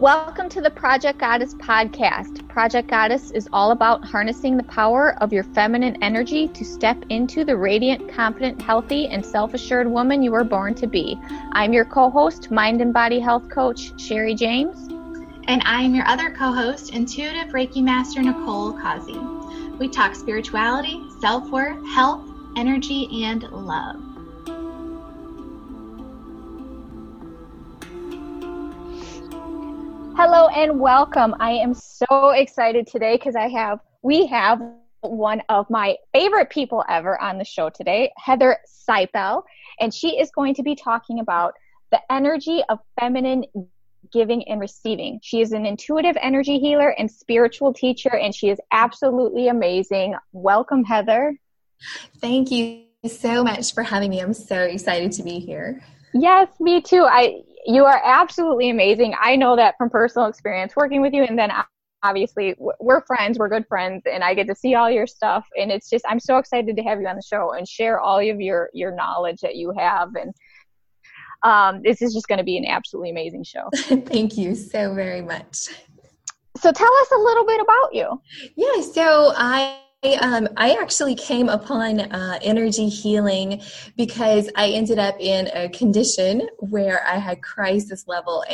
Welcome to the Project Goddess podcast. Project Goddess is all about harnessing the power of your feminine energy to step into the radiant, confident, healthy, and self assured woman you were born to be. I'm your co host, mind and body health coach, Sherry James. And I'm your other co host, intuitive Reiki Master Nicole Kazi. We talk spirituality, self worth, health, energy, and love. Hello and welcome. I am so excited today because I have we have one of my favorite people ever on the show today, Heather Cypel, and she is going to be talking about the energy of feminine giving and receiving. She is an intuitive energy healer and spiritual teacher, and she is absolutely amazing. Welcome, Heather. Thank you so much for having me. I'm so excited to be here. Yes, me too. I you are absolutely amazing. I know that from personal experience working with you, and then obviously we're friends, we're good friends, and I get to see all your stuff, and it's just I'm so excited to have you on the show and share all of your your knowledge that you have, and um, this is just going to be an absolutely amazing show. Thank you so very much. So tell us a little bit about you. Yeah, so I um, I actually came upon uh, energy healing because I ended up in a condition where I had crisis level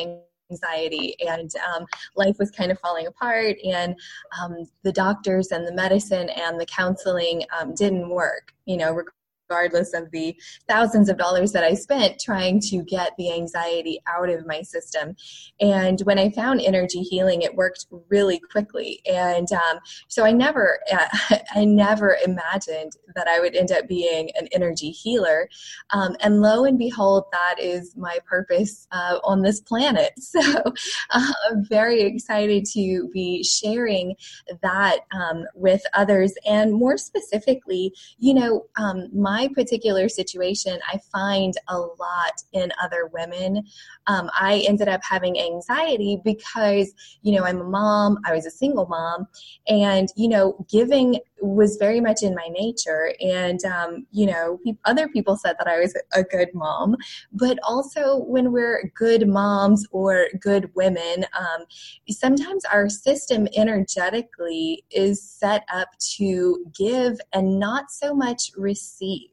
anxiety and um, life was kind of falling apart and um, the doctors and the medicine and the counseling um, didn't work you know regardless of the thousands of dollars that I spent trying to get the anxiety out of my system. And when I found energy healing, it worked really quickly. And um, so I never, uh, I never imagined that I would end up being an energy healer. Um, and lo and behold, that is my purpose uh, on this planet. So uh, I'm very excited to be sharing that um, with others. And more specifically, you know, um, my my particular situation, I find a lot in other women. Um, I ended up having anxiety because, you know, I'm a mom, I was a single mom, and, you know, giving was very much in my nature. And, um, you know, pe- other people said that I was a good mom, but also when we're good moms or good women, um, sometimes our system energetically is set up to give and not so much receive.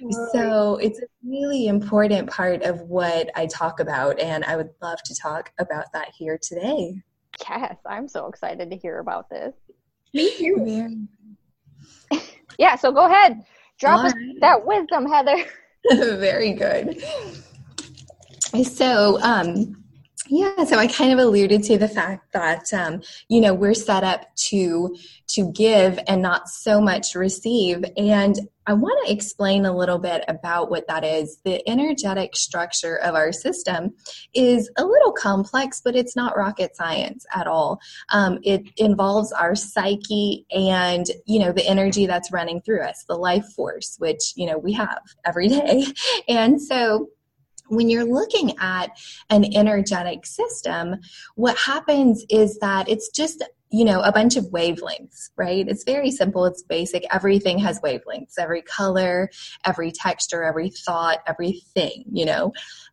Right. So it's a really important part of what I talk about, and I would love to talk about that here today. Yes, I'm so excited to hear about this. Me too. yeah, so go ahead. Drop us that wisdom, Heather. Very good. So, um, yeah, so I kind of alluded to the fact that um, you know we're set up to to give and not so much receive, and I want to explain a little bit about what that is. The energetic structure of our system is a little complex, but it's not rocket science at all. Um, it involves our psyche and you know the energy that's running through us, the life force, which you know we have every day, and so when you're looking at an energetic system, what happens is that it's just you know a bunch of wavelengths right? It's very simple. It's basic. Everything has wavelengths. Every color every texture every thought everything you know?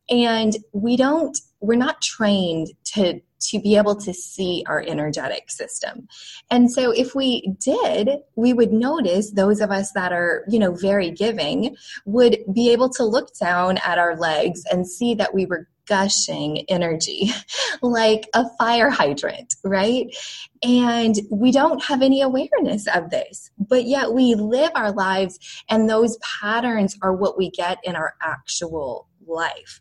And we don't we're not trained to to be able to see our energetic system. And so if we did, we would notice those of us that are, you know, very giving would be able to look down at our legs and see that we were gushing energy like a fire hydrant, right? And we don't have any awareness of this, but yet we live our lives, and those patterns are what we get in our actual life.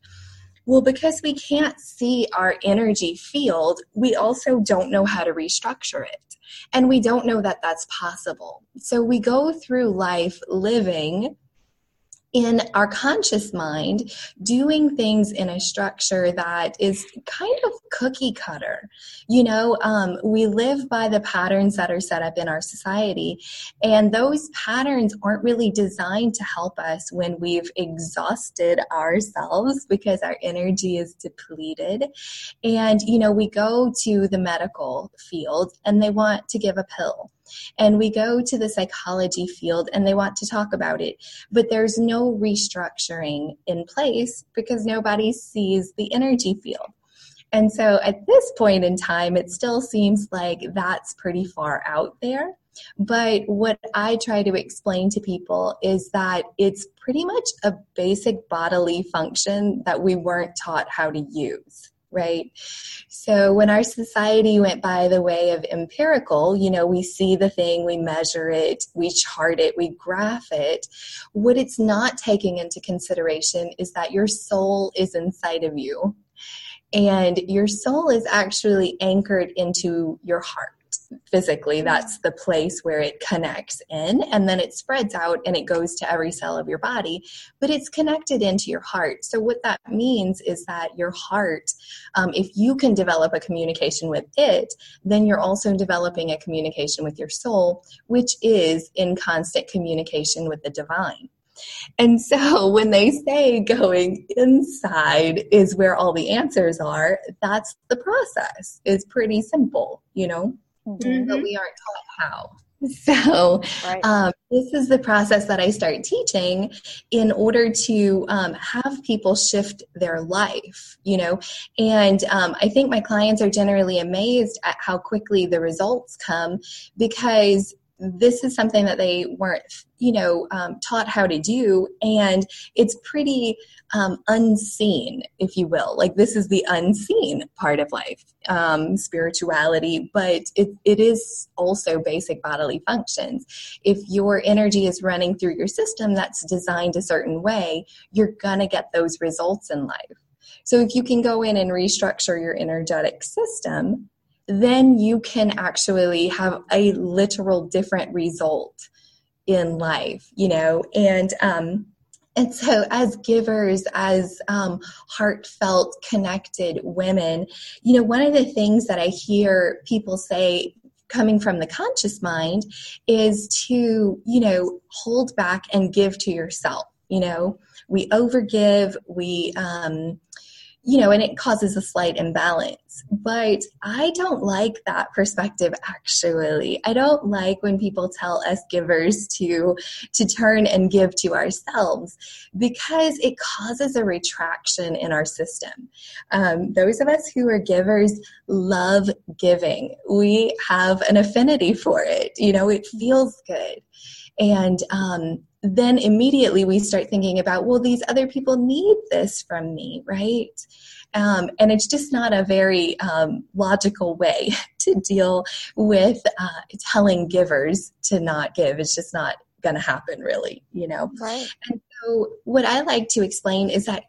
Well, because we can't see our energy field, we also don't know how to restructure it. And we don't know that that's possible. So we go through life living in our conscious mind doing things in a structure that is kind of cookie cutter. You know um, we live by the patterns that are set up in our society and those patterns aren't really designed to help us when we've exhausted ourselves because our energy is depleted. And you know we go to the medical field and they want to give a pill and we go to the psychology field and they want to talk about it. But there's no restructuring in place because nobody sees the energy field. And so at this point in time, it still seems like that's pretty far out there. But what I try to explain to people is that it's pretty much a basic bodily function that we weren't taught how to use right? So when our society went by the way of empirical, you know, we see the thing, we measure it, we chart it, we graph it. What it's not taking into consideration is that your soul is inside of you. And your soul is actually anchored into your heart physically that's the place where it connects in and then it spreads out and it goes to every cell of your body but it's connected into your heart so what that means is that your heart um, if you can develop a communication with it then you're also developing a communication with your soul which is in constant communication with the divine and so when they say going inside is where all the answers are, that's the process. It's pretty simple, you know? Mm-hmm. but we aren't taught how. So, right. um, this is the process that I start teaching in order to um, have people shift their life, you know. And um, I think my clients are generally amazed at how quickly the results come because this is something that they weren't you know um, taught how to do and it's pretty um, unseen if you will. Like this is the unseen part of life um, spirituality but it, it is also basic bodily functions. If your energy is running through your system that's designed a certain way you're gonna get those results in life. So if you can go in and restructure your energetic system then you can actually have a literal different result in life, you know, and, um, and so, as givers, as um, heartfelt, connected women, you know, one of the things that I hear people say coming from the conscious mind is to, you know, hold back and give to yourself. You know, we overgive, we, um, you know, and it causes a slight imbalance. But I don't like that perspective actually. I don't like when people tell us givers to to turn and give to ourselves because it causes a retraction in our system. Um, those of us who are givers love giving. We have an affinity for it. You know, it feels good. And um, then immediately we start thinking about, well, these other people need this from me, right? Um, and it's just not a very um, logical way to deal with uh, telling givers to not give. It's just not going to happen, really, you know? Right. And so, what I like to explain is that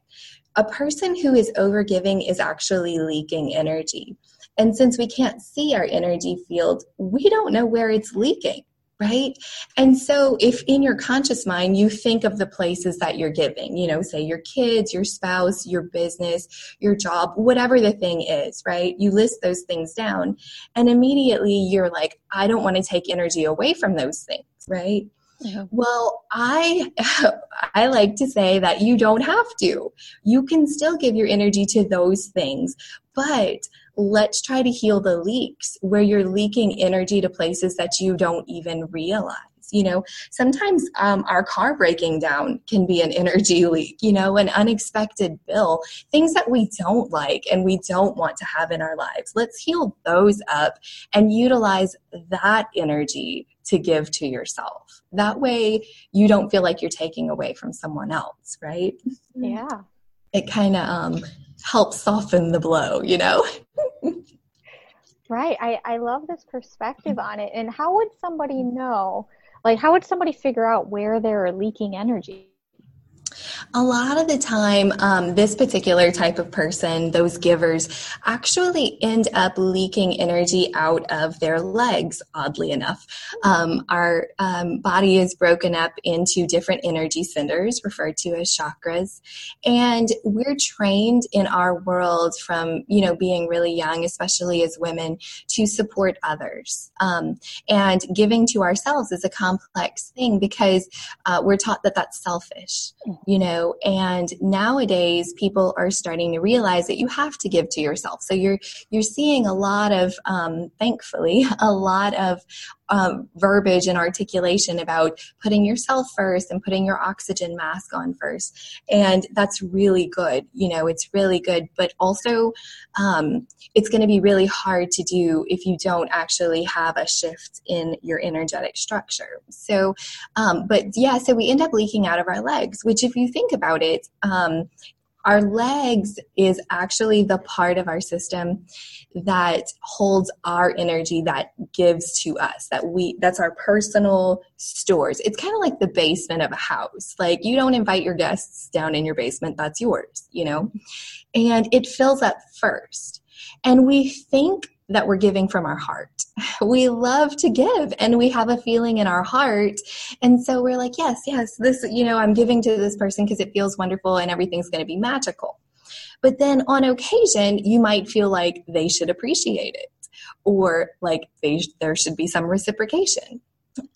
a person who is overgiving is actually leaking energy. And since we can't see our energy field, we don't know where it's leaking right? And so, if in your conscious mind you think of the places that you're giving, you know, say your kids, your spouse, your business, your job, whatever the thing is, right? You list those things down, and immediately you're like, I don't want to take energy away from those things, right? Yeah. Well, I I like to say that you don't have to. You can still give your energy to those things, but let's try to heal the leaks where you're leaking energy to places that you don't even realize you know sometimes um, our car breaking down can be an energy leak you know an unexpected bill things that we don't like and we don't want to have in our lives let's heal those up and utilize that energy to give to yourself that way you don't feel like you're taking away from someone else right yeah it kind of um, helps soften the blow you know right. I, I love this perspective on it. And how would somebody know? Like, how would somebody figure out where they're leaking energy? A lot of the time, um, this particular type of person, those givers, actually end up leaking energy out of their legs, oddly enough. Um, our um, body is broken up into different energy centers, referred to as chakras. And we're trained in our world from, you know, being really young, especially as women, to support others. Um, and giving to ourselves is a complex thing because uh, we're taught that that's selfish. You know and nowadays people are starting to realize that you have to give to yourself. So you're you're seeing a lot of um, thankfully a lot of um, verbiage and articulation about putting yourself first and putting your oxygen mask on first. And that's really good. You know, it's really good, but also um, it's going to be really hard to do if you don't actually have a shift in your energetic structure. So, um, but yeah, so we end up leaking out of our legs, which if you think about it, um, our legs is actually the part of our system that holds our energy that gives to us that we that's our personal stores. It's kind of like the basement of a house. Like you don't invite your guests down in your basement that's yours you know? And it fills up first. And we think that we're giving from our heart. We love to give and we have a feeling in our heart. And so we're like, yes, yes, this, you know, I'm giving to this person because it feels wonderful and everything's going to be magical. But then on occasion, you might feel like they should appreciate it or like they, there should be some reciprocation.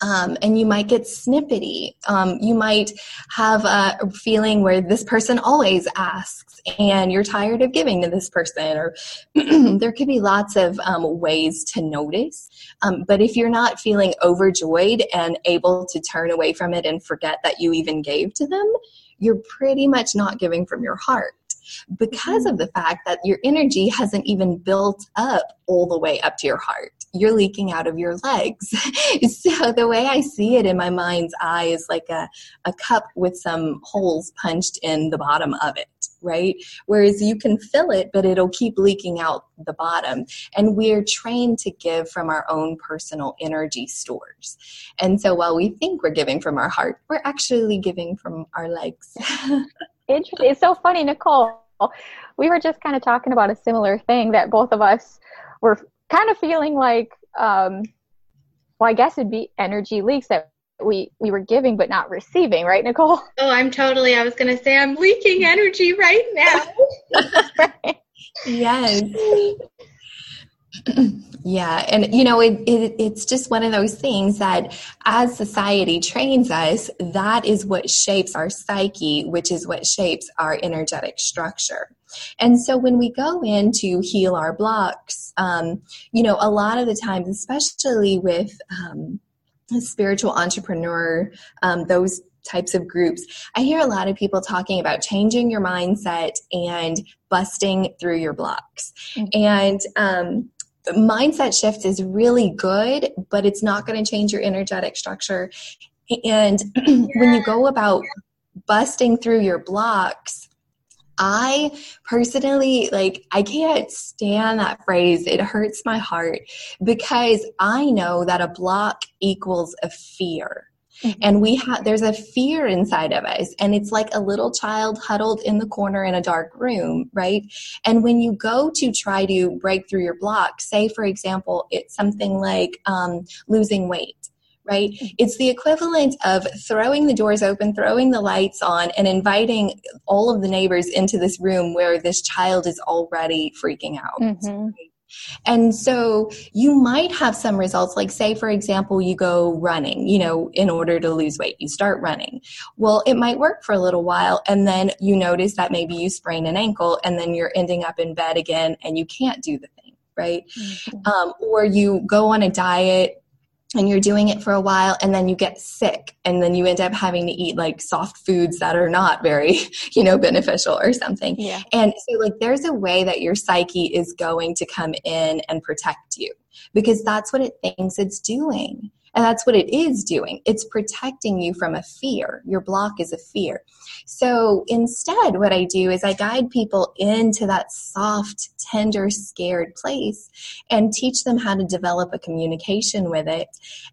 Um, and you might get snippety. Um, you might have a feeling where this person always asks and you're tired of giving to this person, or there could be lots of um, ways to notice. Um, but if you're not feeling overjoyed and able to turn away from it and forget that you even gave to them, you're pretty much not giving from your heart because of the fact that your energy hasn't even built up all the way up to your heart. You're leaking out of your legs. so the way I see it in my mind's eye is like a, a cup with some holes punched in the bottom of it, right? Whereas you can fill it, but it'll keep leaking out the bottom. And we're trained to give from our own personal energy stores. And so while we think we're giving from our heart, we're actually giving from our legs. Interesting. It's so funny, Nicole. We were just kind of talking about a similar thing that both of us were kind of feeling like, um, well, I guess it'd be energy leaks that we we were giving but not receiving, right, Nicole? Oh, I'm totally. I was going to say I'm leaking energy right now. right. Yes. yeah and you know it, it, it's just one of those things that as society trains us that is what shapes our psyche which is what shapes our energetic structure and so when we go in to heal our blocks um, you know a lot of the times especially with um, spiritual entrepreneur um, those types of groups, I hear a lot of people talking about changing your mindset and busting through your blocks. Mm-hmm. And um, mindset shift is really good, but it's not going to change your energetic structure. And when you go about busting through your blocks, I personally like I can't stand that phrase. It hurts my heart because I know that a block equals a fear. Mm-hmm. And we have, there's a fear inside of us, and it's like a little child huddled in the corner in a dark room, right? And when you go to try to break through your block, say, for example, it's something like um, losing weight right? Mm-hmm. It's the equivalent of throwing the doors open, throwing the lights on, and inviting all of the neighbors into this room where this child is already freaking out. Mm-hmm. And so you might have some results, like say, for example, you go running, you know, in order to lose weight, you start running. Well, it might work for a little while, and then you notice that maybe you sprain an ankle, and then you're ending up in bed again, and you can't do the thing, right? Mm-hmm. Um, or you go on a diet and you're doing it for a while and then you get sick and then you end up having to eat like soft foods that are not very you know beneficial or something yeah. and so like there's a way that your psyche is going to come in and protect you because that's what it thinks it's doing and that's what it is doing. It's protecting you from a fear. Your block is a fear. So instead, what I do is I guide people into that soft, tender, scared place and teach them how to develop a communication with it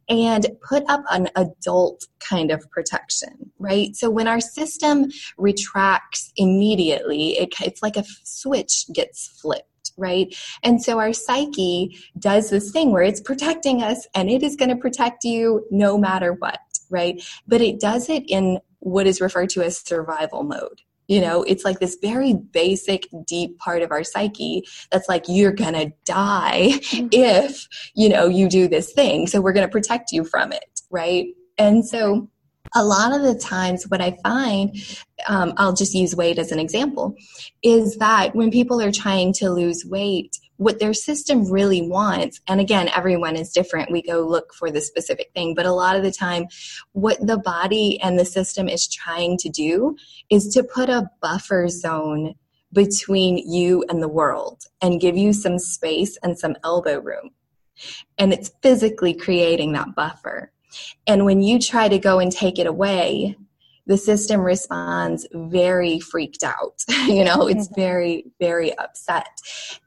and put up an adult kind of protection, right? So when our system retracts immediately, it, it's like a switch gets flipped right? And so our psyche does this thing where it's protecting us and it is going to protect you no matter what, right? But it does it in what is referred to as survival mode. You know, it's like this very basic, deep part of our psyche that's like, you're gonna die mm-hmm. if, you know, you do this thing. So we're gonna protect you from it, right? And so a lot of the times what i find um, i'll just use weight as an example is that when people are trying to lose weight what their system really wants and again everyone is different we go look for the specific thing but a lot of the time what the body and the system is trying to do is to put a buffer zone between you and the world and give you some space and some elbow room. And it's physically creating that buffer. And when you try to go and take it away the system responds very freaked out. you know, it's mm-hmm. very, very upset.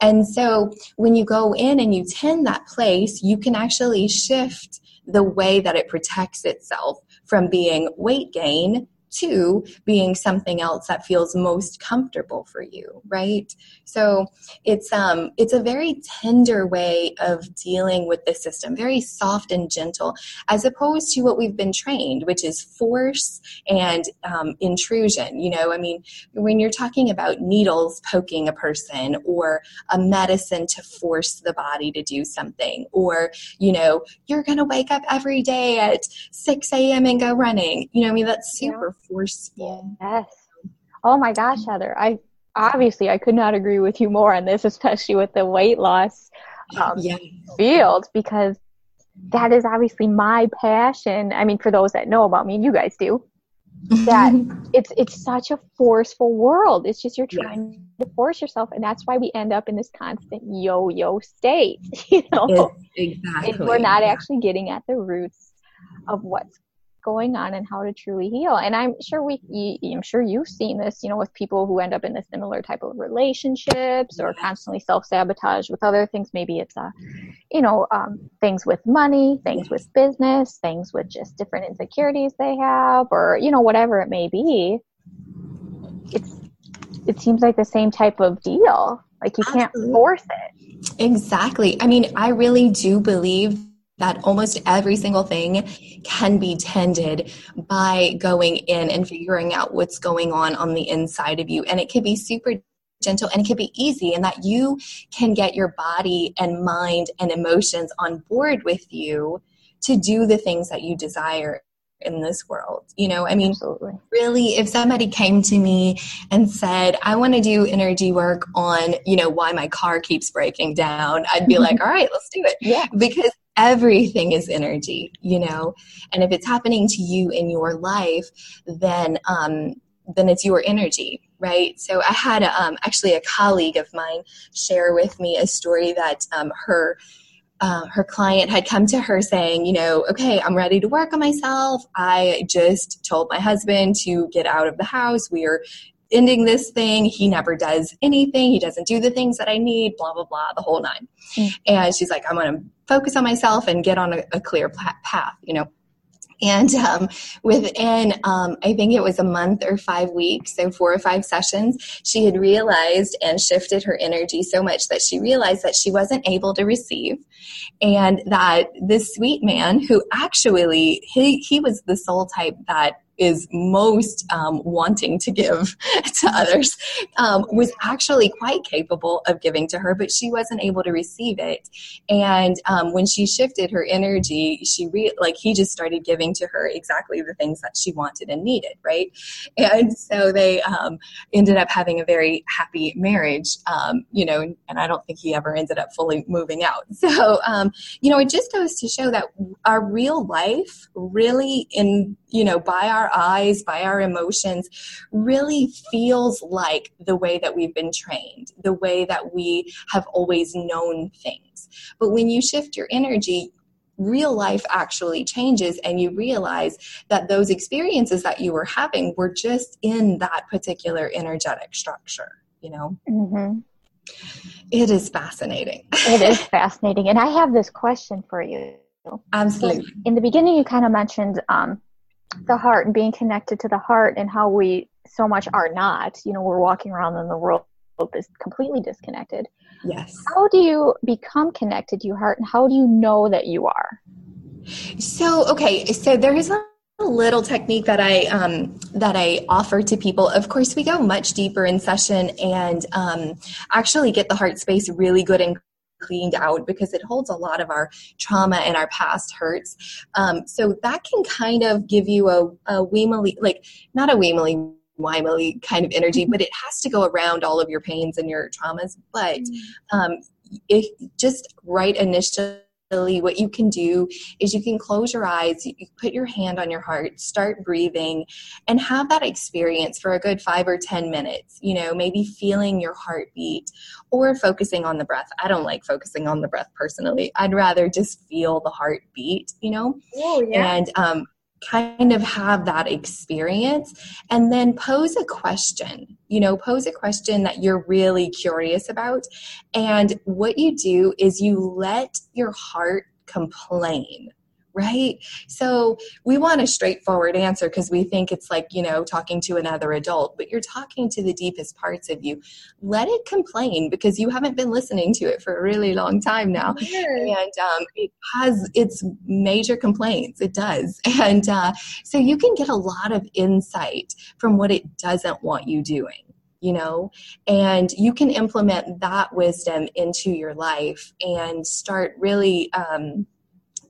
And so when you go in and you tend that place, you can actually shift the way that it protects itself from being weight gain to being something else that feels most comfortable for you right? So it's um it's a very tender way of dealing with the system very soft and gentle as opposed to what we've been trained which is force and um, intrusion you know? I mean when you're talking about needles poking a person or a medicine to force the body to do something or you know you're going to wake up every day at 6 a.m and go running you know i mean that's super forceful. Yes. Oh my gosh, Heather. I obviously I could not agree with you more on this, especially with the weight loss um, yes. field, because that is obviously my passion. I mean, for those that know about me, and you guys do, that it's it's such a forceful world. It's just you're trying to force yourself, and that's why we end up in this constant yo-yo state. You know, exactly. we're not actually getting at the roots of what's going on and how to truly heal. And I'm sure we, I'm sure you've seen this, you know, with people who end up in a similar type of relationships or constantly self sabotage with other things. Maybe it's a, uh, you know, um, things with money, things with business, things with just different insecurities they have, or you know, whatever it may be. It's, it seems like the same type of deal. Like you can't force it. Exactly. I mean, I really do believe that almost every single thing can be tended by going in and figuring out what's going on on the inside of you. And it can be super gentle and it can be easy and that you can get your body and mind and emotions on board with you to do the things that you desire in this world. You know, I mean, Absolutely. really, if somebody came to me and said, I want to do energy work on, you know, why my car keeps breaking down, I'd be mm-hmm. like, all right, let's do it. Yeah. Because everything is energy you know and if it's happening to you in your life then um then it's your energy right so i had um, actually a colleague of mine share with me a story that um, her uh, her client had come to her saying, you know, okay, I'm ready to work on myself. I just told my husband to get out of the house. We are ending this thing. He never does anything. He doesn't do the things that I need, blah, blah, blah, the whole nine. Mm. And she's like, I'm going to focus on myself and get on a, a clear path, you know. And um, within, um, I think it was a month or five weeks, so four or five sessions, she had realized and shifted her energy so much that she realized that she wasn't able to receive, and that this sweet man, who actually he he was the soul type that is most um, wanting to give to others um, was actually quite capable of giving to her, but she wasn't able to receive it. And um, when she shifted her energy, she re- like he just started giving to her exactly the things that she wanted and needed, right? And so they um, ended up having a very happy marriage, um, you know, and I don't think he ever ended up fully moving out. So, um, you know, it just goes to show that our real life really in you know, by our eyes, by our emotions, really feels like the way that we've been trained, the way that we have always known things. But when you shift your energy, real life actually changes and you realize that those experiences that you were having were just in that particular energetic structure, you know? Mm-hmm. It is fascinating. it is fascinating. And I have this question for you. Absolutely. In the beginning, you kind of mentioned um, the heart and being connected to the heart and how we so much are not. You know, we're walking around in the world is completely disconnected. Yes. How do you become connected to your heart and how do you know that you are? So, okay, so there is a little technique that I um, that I offer to people. Of course, we go much deeper in session and um, actually get the heart space really good and cleaned out because it holds a lot of our trauma and our past hurts. Um, so that can kind of give you a, a weemily, like not a weemily wimily kind of energy, but it has to go around all of your pains and your traumas. But mm. um, if just right initially what you can do is you can close your eyes, you put your hand on your heart, start breathing, and have that experience for a good five or 10 minutes. You know, maybe feeling your heartbeat or focusing on the breath. I don't like focusing on the breath personally. I'd rather just feel the heartbeat, you know? Oh, yeah. And, um, kind of have that experience and then pose a question you know pose a question that you're really curious about. And what you do is you let your heart complain right? So we want a straightforward answer because we think it's like, you know, talking to another adult, but you're talking to the deepest parts of you. Let it complain because you haven't been listening to it for a really long time now. And um, it has its major complaints. It does. And uh, so you can get a lot of insight from what it doesn't want you doing you know and you can implement that wisdom into your life and start really um,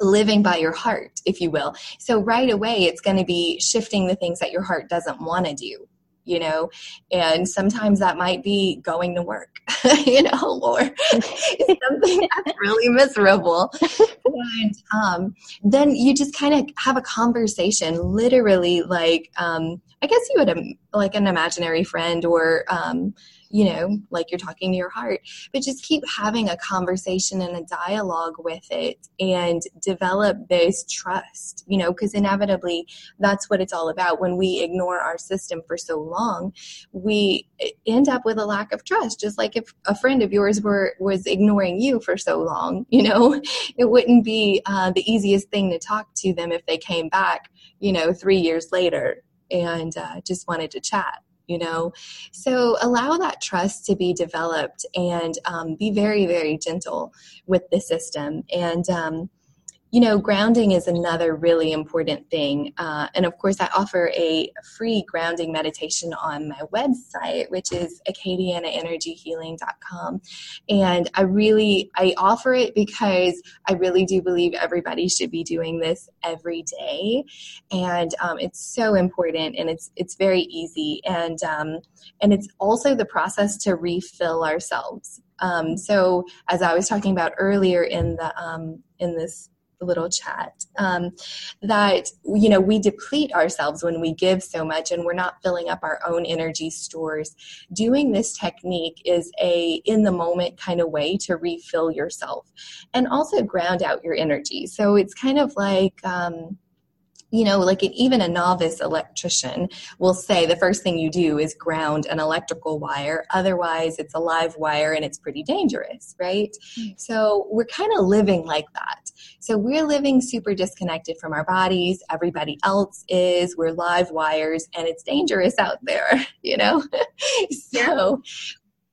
living by your heart, if you will. So right away, it's going to be shifting the things that your heart doesn't want to do you know and sometimes that might be going to work you know or something that's really miserable and um, then you just kind of have a conversation literally like um, i guess you would um, like an imaginary friend or um, you know, like you're talking to your heart, but just keep having a conversation and a dialogue with it and develop this trust, you know, because inevitably that's what it's all about. When we ignore our system for so long, we end up with a lack of trust. Just like if a friend of yours were was ignoring you for so long, you know, it wouldn't be uh, the easiest thing to talk to them if they came back, you know, three years later and uh, just wanted to chat you know? So allow that trust to be developed and um, be very very gentle with the system. And um, you know, grounding is another really important thing. Uh, and of course, I offer a free grounding meditation on my website, which is acadianaenergyhealing.com. And I really, I offer it because I really do believe everybody should be doing this every day. And um, it's so important and it's, it's very easy. And, um, and it's also the process to refill ourselves. Um, so as I was talking about earlier in the, um, in this little chat um, that you know we deplete ourselves when we give so much and we're not filling up our own energy stores doing this technique is a in the moment kind of way to refill yourself and also ground out your energy so it's kind of like um, you know, like even a novice electrician will say the first thing you do is ground an electrical wire. Otherwise, it's a live wire and it's pretty dangerous, right? Mm-hmm. So we're kind of living like that. So we're living super disconnected from our bodies. Everybody else is. We're live wires and it's dangerous out there, you know? so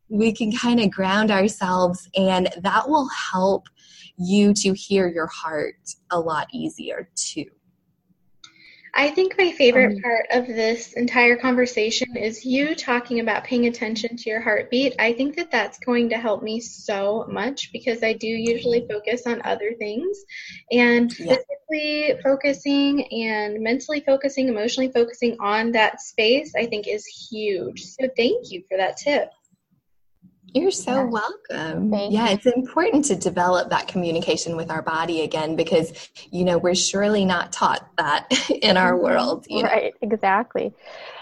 we can kind of ground ourselves and that will help you to hear your heart a lot easier too. I think my favorite um, part of this entire conversation is you talking about paying attention to your heartbeat. I think that that's going to help me so much because I do usually focus on other things. And yeah. physically focusing and mentally focusing, emotionally focusing on that space, I think is huge. So thank you for that tip. You're so welcome. Thank yeah, you. it's important to develop that communication with our body again because, you know, we're surely not taught that in our world. right, know? exactly.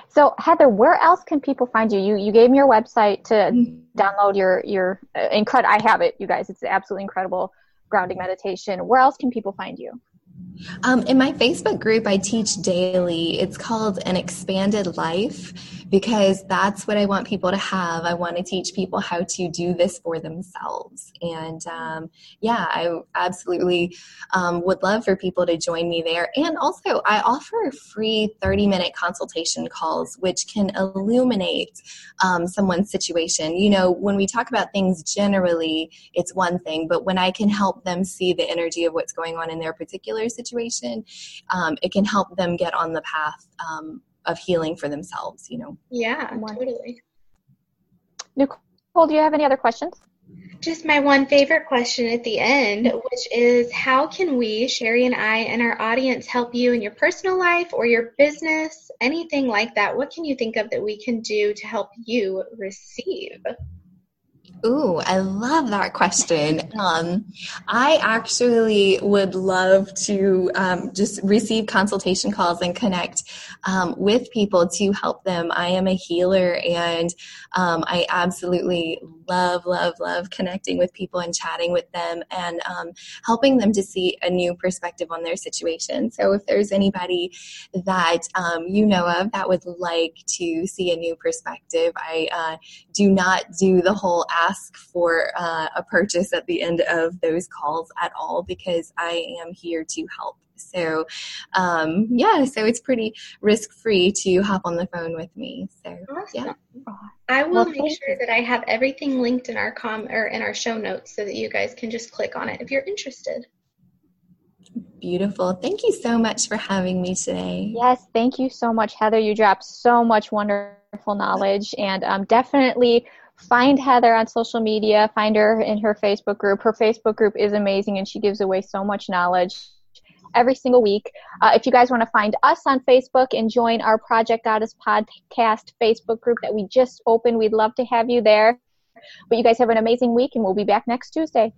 So, Heather, where else can people find you? You you gave me your website to mm-hmm. download your your uh, incredible. I have it, you guys. It's absolutely incredible grounding meditation. Where else can people find you? Um, in my Facebook group, I teach daily. It's called An Expanded Life because that's what I want people to have. I want to teach people how to do this for themselves. And um, yeah, I absolutely um, would love for people to join me there. And also, I offer free 30 minute consultation calls, which can illuminate um, someone's situation. You know, when we talk about things generally, it's one thing, but when I can help them see the energy of what's going on in their particular situation, um, it can help them get on the path um, of healing for themselves, you know. Yeah, totally. Nicole, do you have any other questions? Just my one favorite question at the end, which is how can we, Sherry and I, and our audience help you in your personal life or your business, anything like that? What can you think of that we can do to help you receive? Ooh, I love that question. Um, I actually would love to um, just receive consultation calls and connect um, with people to help them. I am a healer and um, I absolutely love, love, love connecting with people and chatting with them and um, helping them to see a new perspective on their situation. So if there's anybody that um, you know of that would like to see a new perspective, I uh, do not do the whole ask for uh, a purchase at the end of those calls at all because I am here to help. So, um, yeah, so it's pretty risk free to hop on the phone with me. So, awesome. yeah. I will well, make sure you. that I have everything linked in our com or in our show notes so that you guys can just click on it if you're interested. Beautiful. Thank you so much for having me today. Yes, thank you so much, Heather. You dropped so much wonderful knowledge, and um, definitely find Heather on social media, find her in her Facebook group. Her Facebook group is amazing and she gives away so much knowledge every single week. Uh, if you guys want to find us on Facebook and join our Project Goddess podcast Facebook group that we just opened, we'd love to have you there. But you guys have an amazing week and we'll be back next Tuesday.